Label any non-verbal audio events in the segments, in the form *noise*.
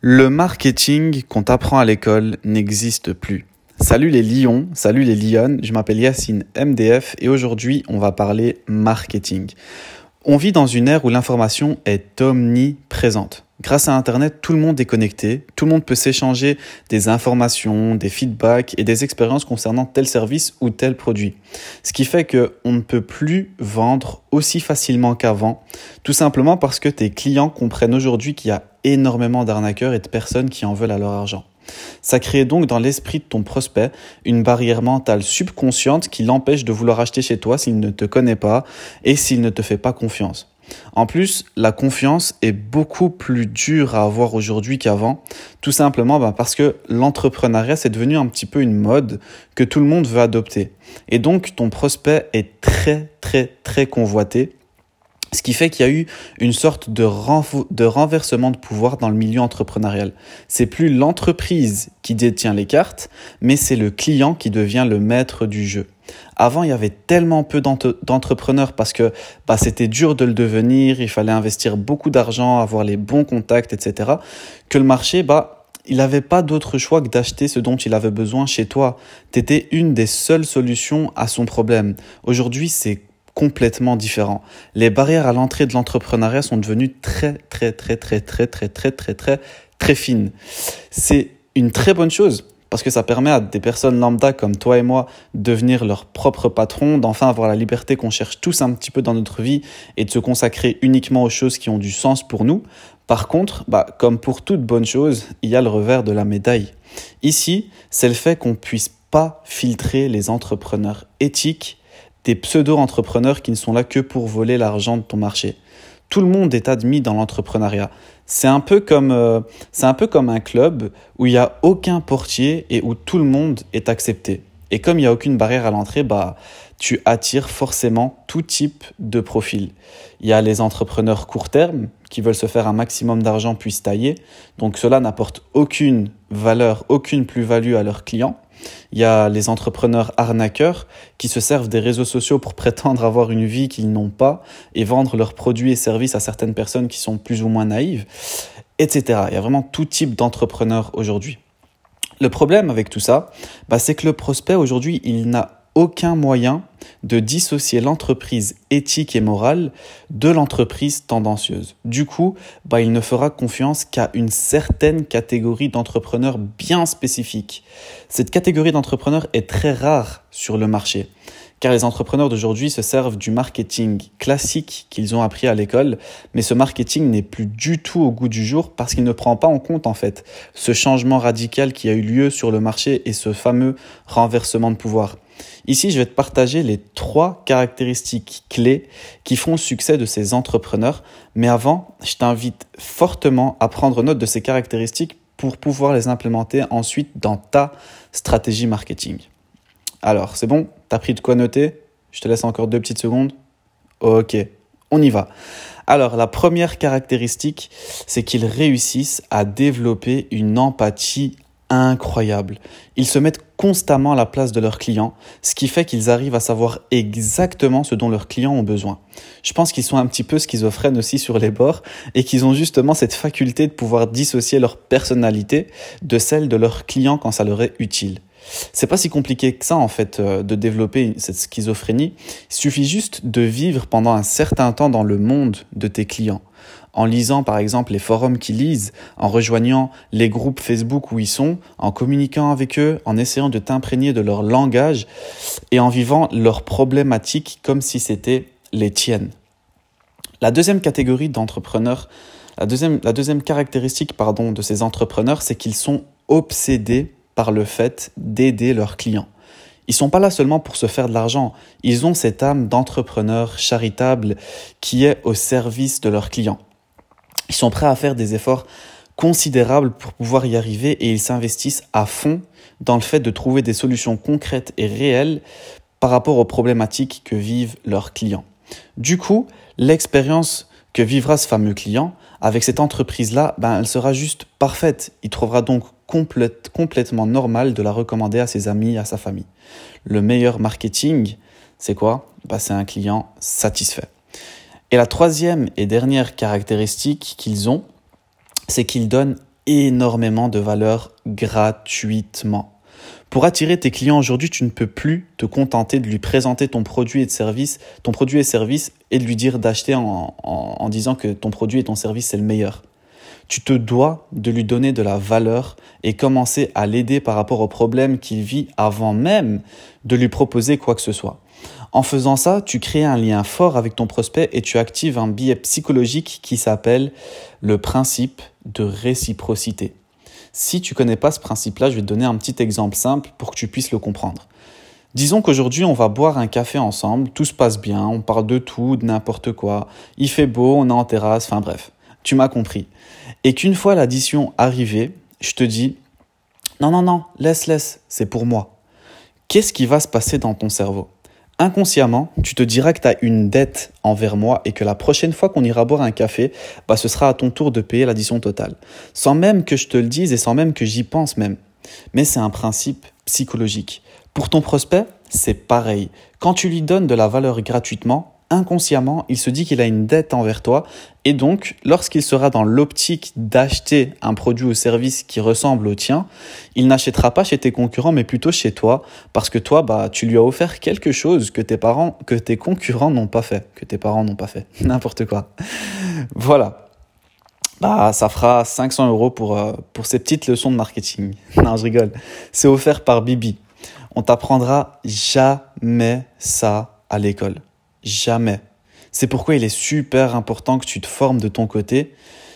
Le marketing qu'on t'apprend à l'école n'existe plus. Salut les lions, salut les lionnes, je m'appelle Yacine MDF et aujourd'hui on va parler marketing. On vit dans une ère où l'information est omniprésente. Grâce à Internet, tout le monde est connecté, tout le monde peut s'échanger des informations, des feedbacks et des expériences concernant tel service ou tel produit. Ce qui fait qu'on ne peut plus vendre aussi facilement qu'avant, tout simplement parce que tes clients comprennent aujourd'hui qu'il y a énormément d'arnaqueurs et de personnes qui en veulent à leur argent. Ça crée donc dans l'esprit de ton prospect une barrière mentale subconsciente qui l'empêche de vouloir acheter chez toi s'il ne te connaît pas et s'il ne te fait pas confiance. En plus, la confiance est beaucoup plus dure à avoir aujourd'hui qu'avant, tout simplement ben, parce que l'entrepreneuriat, c'est devenu un petit peu une mode que tout le monde veut adopter. Et donc, ton prospect est très, très, très convoité. Ce qui fait qu'il y a eu une sorte de, renversement de pouvoir dans le milieu entrepreneurial. C'est plus l'entreprise qui détient les cartes, mais c'est le client qui devient le maître du jeu. Avant, il y avait tellement peu d'entrepreneurs parce que bah, c'était dur de le devenir, il fallait investir beaucoup d'argent, avoir les bons contacts, etc., que le marché, bah, il n'avait pas d'autre choix que d'acheter ce dont il avait besoin chez toi. Tu étais une des seules solutions à son problème. Aujourd'hui, c'est complètement différent. Les barrières à l'entrée de l'entrepreneuriat sont devenues très, très, très, très, très, très, très, très, très, très fines. C'est une très bonne chose parce que ça permet à des personnes lambda comme toi et moi de devenir leur propre patron, d'enfin avoir la liberté qu'on cherche tous un petit peu dans notre vie et de se consacrer uniquement aux choses qui ont du sens pour nous. Par contre, bah, comme pour toute bonne chose, il y a le revers de la médaille. Ici, c'est le fait qu'on puisse pas filtrer les entrepreneurs éthiques des pseudo-entrepreneurs qui ne sont là que pour voler l'argent de ton marché. Tout le monde est admis dans l'entrepreneuriat. C'est un peu comme euh, c'est un peu comme un club où il n'y a aucun portier et où tout le monde est accepté. Et comme il n'y a aucune barrière à l'entrée, bah tu attires forcément tout type de profil. Il y a les entrepreneurs court terme qui veulent se faire un maximum d'argent puis se tailler. Donc cela n'apporte aucune valeur, aucune plus-value à leurs clients. Il y a les entrepreneurs arnaqueurs qui se servent des réseaux sociaux pour *laughs* prétendre avoir une vie qu'ils n'ont pas et vendre leurs produits et services à certaines personnes qui sont plus ou moins naïves, etc. Il y a vraiment tout type d'entrepreneurs aujourd'hui. Le problème avec tout ça, bah, c'est que le prospect aujourd'hui, il n'a aucun moyen de dissocier l'entreprise éthique et morale de l'entreprise tendancieuse. Du coup, bah, il ne fera confiance qu'à une certaine catégorie d'entrepreneurs bien spécifique. Cette catégorie d'entrepreneurs est très rare sur le marché car les entrepreneurs d'aujourd'hui se servent du marketing classique qu'ils ont appris à l'école, mais ce marketing n'est plus du tout au goût du jour parce qu'il ne prend pas en compte en fait ce changement radical qui a eu lieu sur le marché et ce fameux renversement de pouvoir. Ici, je vais te partager les trois caractéristiques clés qui font le succès de ces entrepreneurs, mais avant, je t'invite fortement à prendre note de ces caractéristiques pour pouvoir les implémenter ensuite dans ta stratégie marketing. Alors, c'est bon? T'as pris de quoi noter? Je te laisse encore deux petites secondes. Ok, on y va. Alors, la première caractéristique, c'est qu'ils réussissent à développer une empathie incroyable. Ils se mettent constamment à la place de leurs clients, ce qui fait qu'ils arrivent à savoir exactement ce dont leurs clients ont besoin. Je pense qu'ils sont un petit peu schizophrènes aussi sur les bords et qu'ils ont justement cette faculté de pouvoir dissocier leur personnalité de celle de leurs clients quand ça leur est utile. C'est pas si compliqué que ça en fait euh, de développer cette schizophrénie. Il suffit juste de vivre pendant un certain temps dans le monde de tes clients. En lisant par exemple les forums qu'ils lisent, en rejoignant les groupes Facebook où ils sont, en communiquant avec eux, en essayant de t'imprégner de leur langage et en vivant leurs problématiques comme si c'était les tiennes. La deuxième catégorie d'entrepreneurs, la deuxième, caractéristique de ces entrepreneurs, c'est qu'ils sont obsédés par le fait d'aider leurs clients. Ils sont pas là seulement pour se faire de l'argent, ils ont cette âme d'entrepreneur charitable qui est au service de leurs clients. Ils sont prêts à faire des efforts considérables pour pouvoir y arriver et ils s'investissent à fond dans le fait de trouver des solutions concrètes et réelles par rapport aux problématiques que vivent leurs clients. Du coup, l'expérience que vivra ce fameux client? Avec cette entreprise-là, ben, elle sera juste parfaite. Il trouvera donc complètement normal de la recommander à ses amis, à sa famille. Le meilleur marketing, c'est quoi? Bah, C'est un client satisfait. Et la troisième et dernière caractéristique qu'ils ont, c'est qu'ils donnent énormément de valeur gratuitement. Pour attirer tes clients aujourd'hui, tu ne peux plus te contenter de lui présenter ton produit et service, ton et service, et de lui dire d'acheter en, en, disant que ton produit et ton service c'est le meilleur. Tu te dois de lui donner de la valeur et commencer à l'aider par rapport au problème qu'il vit avant même de lui proposer quoi que ce soit. En faisant ça, tu crées un lien fort avec ton prospect et tu actives un biais psychologique qui s'appelle le principe de réciprocité. Si tu connais pas ce principe-là, je vais te donner un petit exemple simple pour que tu puisses le comprendre. Disons qu'aujourd'hui, on va boire un café ensemble, tout se passe bien, on parle de tout, de n'importe quoi, il fait beau, on est en terrasse, enfin bref, tu m'as compris. Et qu'une fois l'addition arrivée, je te dis, non, non, non, laisse, laisse, c'est pour moi. Qu'est-ce qui va se passer dans ton cerveau? Inconsciemment, tu te diras que tu as une dette envers moi et que la prochaine fois qu'on ira boire un café, bah, ce sera à ton tour de payer l'addition totale. Sans même que je te le dise et sans même que j'y pense même. Mais c'est un principe psychologique. Pour ton prospect, c'est pareil. Quand tu lui donnes de la valeur gratuitement, inconsciemment, il se dit qu'il a une dette envers toi et donc lorsqu'il sera dans l'optique d'acheter un produit ou service qui ressemble au tien, il n'achètera pas chez tes concurrents mais plutôt chez toi parce que toi bah tu lui as offert quelque chose que tes parents que tes concurrents n'ont pas fait, que tes parents n'ont pas fait, *laughs* n'importe quoi. Voilà. Bah, ça fera 500 euros pour, euh, pour ces petites leçons de marketing. *laughs* non, je rigole. C'est offert par Bibi. On t'apprendra jamais ça à l'école. Jamais. C'est pourquoi il est super important que tu te formes de ton côté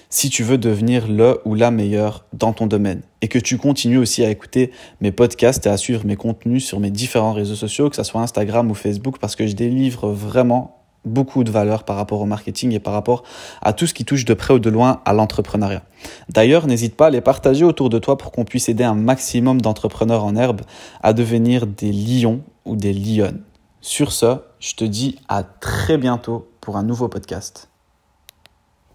si tu veux devenir le ou la meilleure dans ton domaine et que tu continues aussi à écouter mes podcasts et à suivre mes contenus sur mes différents réseaux sociaux, que ce soit Instagram ou Facebook, parce que je délivre vraiment beaucoup de valeur par rapport au marketing et par rapport à tout ce qui touche de près ou de loin à l'entrepreneuriat. D'ailleurs, n'hésite pas à les partager autour de toi pour qu'on puisse aider un maximum d'entrepreneurs en herbe à devenir des lions ou des lionnes. Sur ce, je te dis à très bientôt pour un nouveau podcast.